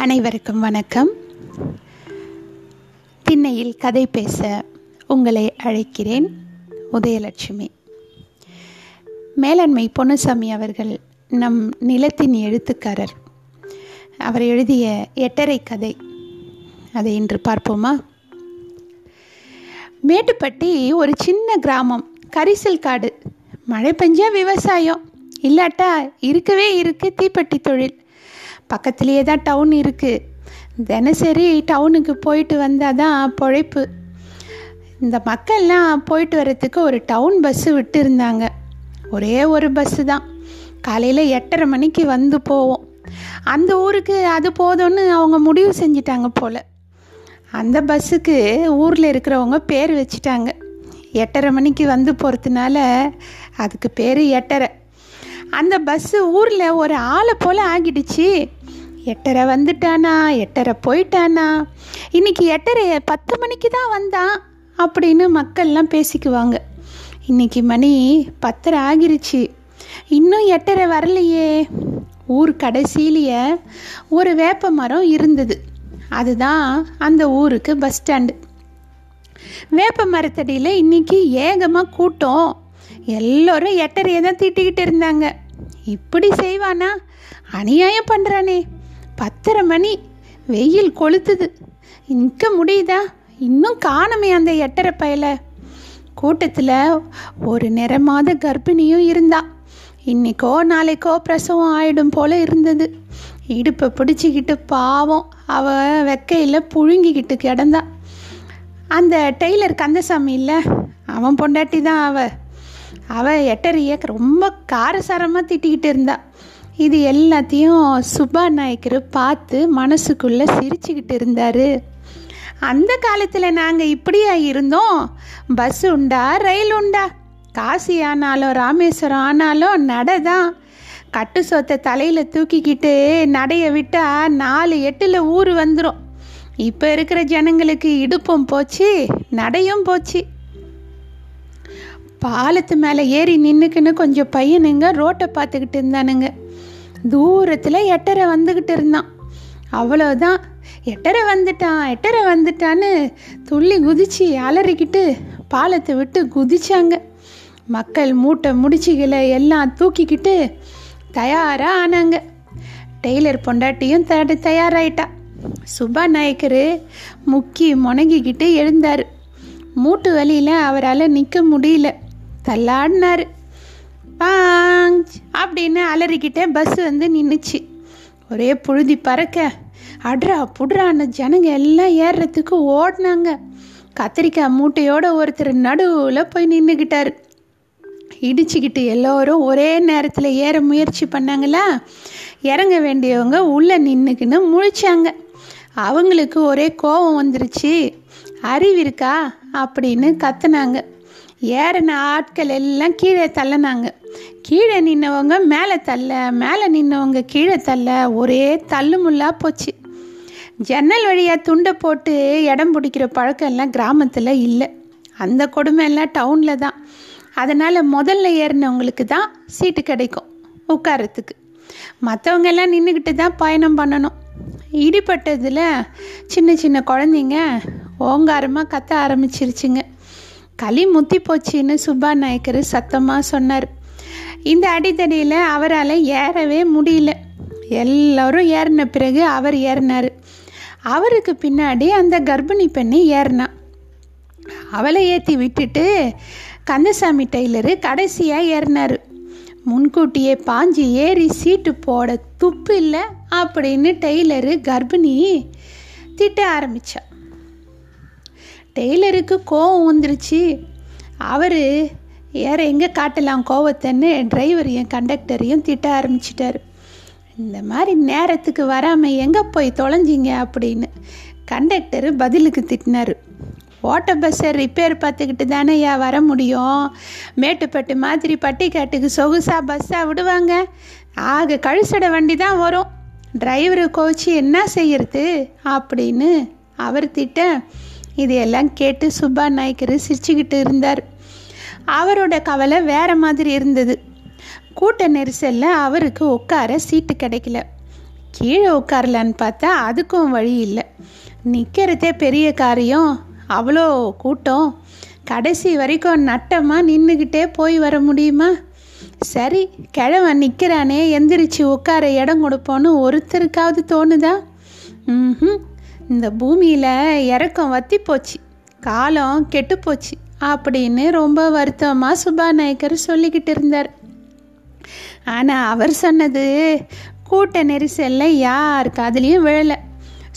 அனைவருக்கும் வணக்கம். திண்ணையில் கதை பேச உங்களை அழைக்கிறேன் உதயலட்சுமி. மேலாண்மை பொன்னுசாமி அவர்கள் நம் நிலத்தின் எழுத்துக்காரர். அவர் எழுதிய எட்டரை கதை. அதை இன்று பார்ப்போமா? மேட்டுப்பட்டி ஒரு சின்ன கிராமம். கரிசல் காடு. மழை பெஞ்சா விவசாயம். இல்லாட்டா இருக்கவே இருக்கு தீப்பெட்டி தொழில். பக்கத்துலேயே தான் டவுன் இருக்குது தினசரி டவுனுக்கு போயிட்டு வந்தால் தான் பொழைப்பு. இந்த மக்கள்லாம் போயிட்டு வர்றதுக்கு ஒரு டவுன் பஸ்ஸு விட்டுருந்தாங்க. ஒரே ஒரு பஸ்ஸு தான். காலையில் எட்டரை மணிக்கு வந்து போவோம். அந்த ஊருக்கு அது போதும்னு அவங்க முடிவு செஞ்சிட்டாங்க போல். அந்த பஸ்ஸுக்கு ஊரில் இருக்கிறவங்க பேர் வச்சுட்டாங்க. எட்டரை மணிக்கு வந்து போகிறதுனால அதுக்கு பேர் எட்டரை. அந்த பஸ்ஸு ஊரில் ஒரு ஆளை போல் ஆகிடுச்சு. எட்டரை வந்துட்டானா? எட்டரை போயிட்டானா? இன்னைக்கு எட்டரை பத்து மணிக்கு தான் வந்தான் அப்படின்னு மக்கள்லாம் பேசிக்குவாங்க. இன்னைக்கு மணி பத்தரை ஆகிருச்சு. இன்னும் எட்டரை வரலையே. ஊர் கடைசியிலேயே ஒரு வேப்ப மரம் இருந்தது. அதுதான் அந்த ஊருக்கு பஸ் ஸ்டாண்டு. வேப்ப மரத்தடியில் இன்னைக்கு ஏகமாக கூட்டம். எல்லோரும் எட்டரையை தான் திட்டிக்கிட்டு இருந்தாங்க. இப்படி செய்வானா? அநியாயம் பண்ணுறானே பத்தரை மணி. வெயில் கொளுத்துது. நிற்க முடியுதா? இன்னும் காணமே அந்த எட்டரை பயல. கூட்டத்தில் ஒரு நிறமாத கர்ப்பிணியும் இருந்தா. இன்னைக்கோ நாளைக்கோ பிரசவம் ஆயிடும் போல இருந்தது. இடுப்பை பிடிச்சிக்கிட்டு பாவம். அவ வெக்கையில் புழுங்கிக்கிட்டு கிடந்தா. அந்த டெய்லர் கந்தசாமி இல்லை? அவன் பொண்டாட்டி தான் அவ அவ எட்டரையே ரொம்ப காரசாரமாக திட்டிக்கிட்டு இருந்தா. இது எல்லாத்தையும் சுபா நாயக்கர் பார்த்து மனசுக்குள்ளே சிரிச்சுக்கிட்டு இருந்தார். அந்த காலத்தில் நாங்கள் இப்படியா இருந்தோம்? பஸ் உண்டா? ரயில் உண்டா? காசி ஆனாலும் ராமேஸ்வரம் ஆனாலும் நடை தான். கட்டு சொத்தை தலையில் தூக்கிக்கிட்டு நடைய விட்டால் நாலு எட்டில் ஊர் வந்துடும் இப்போ இருக்கிற ஜனங்களுக்கு இடுப்பும் போச்சு நடையும் போச்சு. பாலத்து மேலே ஏறி நின்றுக்குன்னு கொஞ்சம் பையனுங்க ரோட்டை பார்த்துக்கிட்டு இருந்தானுங்க. தூரத்தில் எட்டரை வந்துக்கிட்டு இருந்தான். அவ்வளோதான் எட்டரை வந்துட்டான் எட்டரை வந்துட்டான்னு துள்ளி குதிச்சு அலறிக்கிட்டு பாலத்தை விட்டு குதிச்சாங்க. மக்கள் மூட்டை முடிச்சுகளை எல்லாம் தூக்கிக்கிட்டு தயாராக ஆனாங்க. டெய்லர் பொண்டாட்டியும் தடு தயாராயிட்டா. சுபா நாயக்கர் முக்கி முணங்கிக்கிட்டு எழுந்தார். மூட்டு வலியில் அவரால் நிற்க முடியல. தள்ளாடினார். பாஞ்ச் அப்படின்னு அலறிக்கிட்டே பஸ் வந்து நின்றுச்சு ஒரே புழுதி பறக்க. அட்ரா புட்ரான்னு ஜனங்க எல்லாம் ஏறுறதுக்கு ஓடினாங்க. கத்திரிக்காய் மூட்டையோட ஒருத்தர் நடுவில் போய் நின்றுக்கிட்டார் இடிச்சுக்கிட்டு எல்லோரும் ஒரே நேரத்தில் ஏற முயற்சி பண்ணாங்களா? இறங்க வேண்டியவங்க உள்ளே நின்றுக்குன்னு முழிச்சாங்க. அவங்களுக்கு ஒரே கோபம் வந்துருச்சு. அறிவிருக்கா அப்படின்னு கத்துனாங்க. ஏறின ஆட்கள் எல்லாம் கீழே தள்ளினாங்க. கீழே நின்னவங்க மேலே தள்ள மேலே நின்னவங்க கீழே தள்ள ஒரே தள்ளுமுள்ளாக போச்சு. ஜன்னல் வழியாக துண்டை போட்டு இடம் பிடிக்கிற பழக்கம் எல்லாம் கிராமத்தில் இல்லை. அந்த கொடுமை எல்லாம் டவுனில் தான். அதனால் முதல்ல ஏறினவங்களுக்கு தான் சீட்டு கிடைக்கும் உட்காரத்துக்கு. மற்றவங்க எல்லாம் நின்றுக்கிட்டு தான் பயணம் பண்ணணும். இடிப்பட்டதில் சின்ன சின்ன குழந்தைங்க ஓங்காரமாக கத்த ஆரம்பிச்சிருச்சுங்க. களி முத்தி போச்சுன்னு சுப்பா நாயக்கர் சத்தமாக சொன்னார். இந்த அடித்தடியில் அவரால் ஏறவே முடியல. எல்லோரும் ஏறின பிறகு அவர் ஏறினார். அவருக்கு பின்னாடி அந்த கர்ப்பிணி பெண்ணு ஏறினான் அவளை ஏற்றி விட்டுட்டு கந்தசாமி டெய்லரு கடைசியாக ஏறினார். முன்கூட்டியே பாஞ்சு ஏறி சீட்டு போட துப்பு இல்லை அப்படின்னு டெய்லரு கர்ப்பிணி திட்ட ஆரம்பித்தா டெய்லருக்கு கோவம் வந்துருச்சு. அவர் ஏற எங்கே காட்டலாம் கோவத்தைன்னு டிரைவரையும் கண்டக்டரையும் திட்ட ஆரம்பிச்சிட்டார். இந்த மாதிரி நேரத்துக்கு வராமல் எங்கே போய் தொலைஞ்சிங்க அப்படின்னு கண்டக்டர் பதிலுக்கு திட்டினார். ஓட்ட பஸ்ஸை ரிப்பேர் பார்த்துக்கிட்டு தானேயா வர முடியும்? மேட்டுப்பட்டு மாதிரி பட்டிக்காட்டுக்கு சொகுசாக பஸ்ஸாக விடுவாங்க? ஆக கழுசடை வண்டி தான் வரும் டிரைவரை கோச்சு என்ன செய்யறது? அப்படின்னு அவர் திட்ட இதையெல்லாம் கேட்டு சுப்பா நாயக்கர் சிரிச்சுக்கிட்டு இருந்தார். அவரோட கவலை வேற மாதிரி இருந்தது. கூட்ட நெரிசலில் அவருக்கு உட்கார சீட்டு கிடைக்கல. கீழே உட்காரலான்னு பார்த்தா அதுக்கும் வழி இல்லை. நிற்கிறதே பெரிய காரியம். அவ்வளோ கூட்டம். கடைசி வரைக்கும் நட்டமாக நின்றுக்கிட்டே போய் வர முடியுமா? சரி கிழவன் நிற்கிறானே எந்திரிச்சு உட்கார இடம் கொடுப்போன்னு ஒருத்தருக்காவது தோணுதா? ம் இந்த பூமியில் இறக்கம் வத்தி போச்சு. காலம் கெட்டு போச்சு. அப்படின்னு ரொம்ப வருத்தமாக சுபாநாயக்கர் சொல்லிக்கிட்டு இருந்தார். ஆனால் அவர் சொன்னது கூட்ட நெரிசலில் யார் அதுலேயும் விழலை.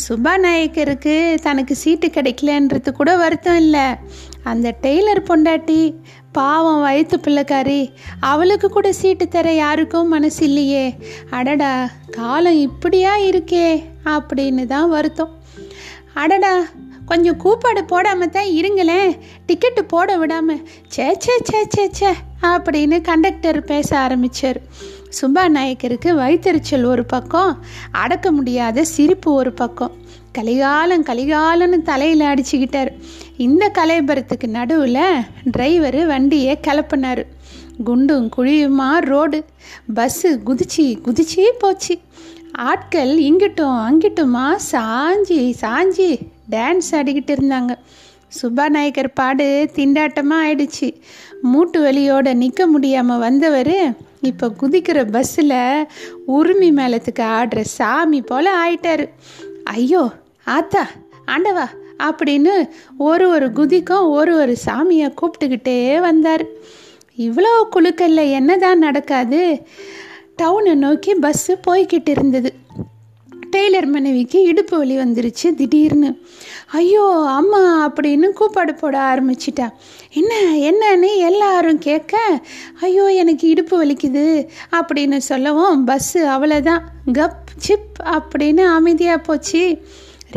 சுபாநாயக்கருக்கு தனக்கு சீட்டு கிடைக்கலன்றது கூட வருத்தம் இல்லை. அந்த டெய்லர் பொண்டாட்டி பாவம் வயிற்று பிள்ளைக்காரி அவளுக்கு கூட சீட்டு தர யாருக்கும் மனசு இல்லையே. அடடா காலம் இப்படியா இருக்கே அப்படின்னு தான் வருத்தம். அடடா கொஞ்சம் கூப்பாடு போடாமல் தான் இருங்களேன். டிக்கெட்டு போட விடாமல் சே சே சே சே சே அப்படின்னு கண்டக்டர் பேச ஆரம்பிச்சார். சுபா நாயக்கருக்கு வயிற்றுச்சல் ஒரு பக்கம் அடக்க முடியாத சிரிப்பு ஒரு பக்கம். கலிகாலம் கலிகாலம்னு தலையில் அடிச்சுக்கிட்டார். இந்த கலைபரத்துக்கு நடுவில் டிரைவரு வண்டியை கிளப்பினார். குண்டும் குழியுமா ரோடு பஸ்ஸு குதிச்சு குதிச்சு போச்சு. ஆட்கள் இங்கிட்டும் அங்கிட்டுமா சாஞ்சி சாஞ்சி டான்ஸ் ஆடிக்கிட்டு இருந்தாங்க. சுபாநாயகர் பாடு திண்டாட்டமாக ஆயிடுச்சு. மூட்டு வலியோடு நிற்க முடியாமல் வந்தவர் இப்போ குதிக்கிற பஸ்ஸில் உரிமை மேளத்துக்கு ஆடுற சாமி போல் ஆயிட்டார். ஐயோ ஆத்தா ஆண்டவா அப்படின்னு ஒரு ஒரு குதிக்கும் ஒரு ஒரு சாமியை கூப்பிட்டுக்கிட்டே வந்தார். இவ்வளோ குழுக்கல்ல என்னதான் நடக்காது. டவுனை நோக்கி பஸ்ஸு போய்கிட்டு இருந்தது. டெய்லர் மனைவிக்கு இடுப்பு வலி வந்துருச்சு திடீர்னு. ஐயோ அம்மா அப்படின்னு கூப்பாடு போட ஆரம்பிச்சிட்டா. என்ன என்னன்னு எல்லாரும் கேட்க ஐயோ எனக்கு இடுப்பு வலிக்குது அப்படின்னு சொல்லவும் பஸ்ஸு அவ்வளோதான் கப் சிப் அப்படின்னு அமைதியாக போச்சு.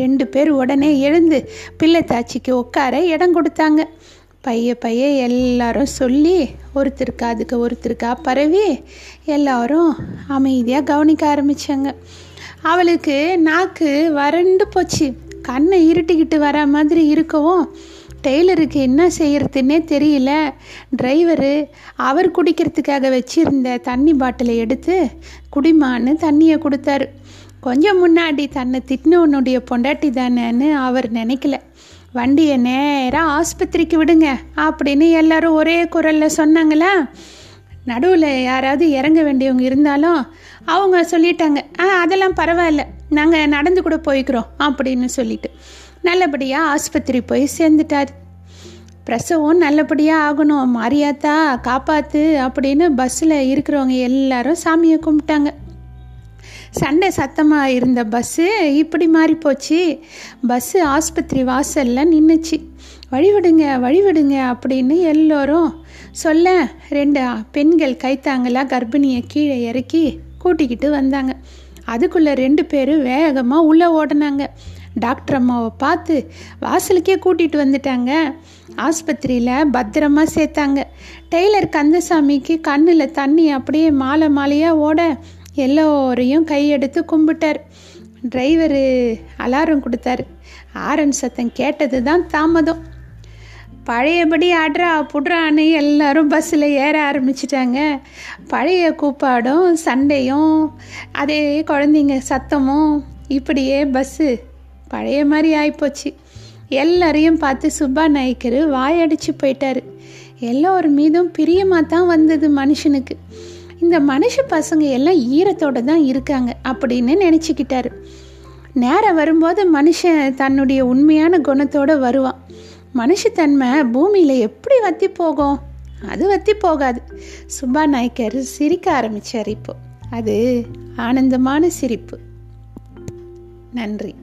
ரெண்டு பேர் உடனே எழுந்து பிள்ளைத்தாச்சிக்கு உட்கார இடம் கொடுத்தாங்க. பைய பைய எல்லாரும் சொல்லி ஒருத்தருக்கு அதுக்கு ஒருத்தருக்கா பரவி? எல்லாரும் அமைதியாக கவனிக்க ஆரம்பித்தாங்க அவளுக்கு நாக்கு வறண்டு போச்சு. கண்ணை இருட்டிக்கிட்டு வர மாதிரி இருக்கவும் டெய்லருக்கு என்ன செய்யறதுன்னே தெரியல. டிரைவரு அவர் குடிக்கிறதுக்காக வச்சிருந்த தண்ணி பாட்டிலை எடுத்து குடிமான்னு தண்ணியை கொடுத்தாரு. கொஞ்சம் முன்னாடி தன்னை திட்டினவனுடைய பொண்டாட்டி தானேன்னு அவர் நினைக்கல. வண்டியை நேராக ஆஸ்பத்திரிக்கு விடுங்க அப்படின்னு எல்லாரும் ஒரே குரலில் சொன்னாங்களா? நடுவில் யாராவது இறங்க வேண்டியவங்க இருந்தாலும் அவங்க சொல்லிட்டாங்க ஆ அதெல்லாம் பரவாயில்ல. நாங்கள் நடந்து கூட போய்க்கிறோம் அப்படின்னு சொல்லிட்டு நல்லபடியாக ஆஸ்பத்திரி போய் சேர்ந்துட்டார். பிரசவம் நல்லபடியாக ஆகணும். மாரியாத்தா காப்பாற்று அப்படின்னு பஸ்ஸில் இருக்கிறவங்க எல்லாரும் சாமியை கும்பிட்டாங்க. சண்டை சத்தமாக இருந்த பஸ்ஸு இப்படி மாறி போச்சு. பஸ்ஸு ஆஸ்பத்திரி வாசலில் நின்றுச்சு வழிவிடுங்க வழிவிடுங்க அப்படின்னு எல்லோரும் சொல்ல ரெண்டு பெண்கள் கைத்தாங்களாக கர்ப்பிணியை கீழே இறக்கி கூட்டிக்கிட்டு வந்தாங்க. அதுக்குள்ளே ரெண்டு பேரும் வேகமாக உள்ளே ஓடினாங்க. டாக்டர் அம்மாவை பார்த்து வாசலுக்கே கூட்டிகிட்டு வந்துட்டாங்க. ஆஸ்பத்திரியில் பத்திரமா சேர்த்தாங்க. டெய்லர் கந்தசாமிக்கு கண்ணில் தண்ணி அப்படியே மாலை மாலையாக ஓட எல்லோரையும் கையெடுத்து கும்பிட்டார். டிரைவரு அலாரம் கொடுத்தாரு. ஆரன் சத்தம் கேட்டது தான் தாமதம். பழையபடி ஆடுறா புட்ரான்னு எல்லாரும் பஸ்ஸில் ஏற ஆரம்பிச்சிட்டாங்க. பழைய கூப்பாடும் சண்டையும் அதே குழந்தைங்க சத்தமும் இப்படியே பஸ்ஸு பழைய மாதிரி ஆயிப்போச்சு. எல்லாரையும் பார்த்து சுப்பா நாயக்கர் வாயடிச்சு போயிட்டார். எல்லோர் மீதும் பிரியமாக தான் வந்தது மனுஷனுக்கு. இந்த மனுஷ பசங்க எல்லாம் ஈரத்தோடு தான் இருக்காங்க அப்படின்னு நினச்சிக்கிட்டாரு. நேரம் வரும்போது மனுஷன் தன்னுடைய உண்மையான குணத்தோடு வருவான். மனுஷத்தன்மை பூமியில் எப்படி வத்தி போகும்? அது வத்தி போகாது. சுபா நாய்க்கர் சிரிக்க ஆரம்பித்தார் இப்போ. அது ஆனந்தமான சிரிப்பு. நன்றி.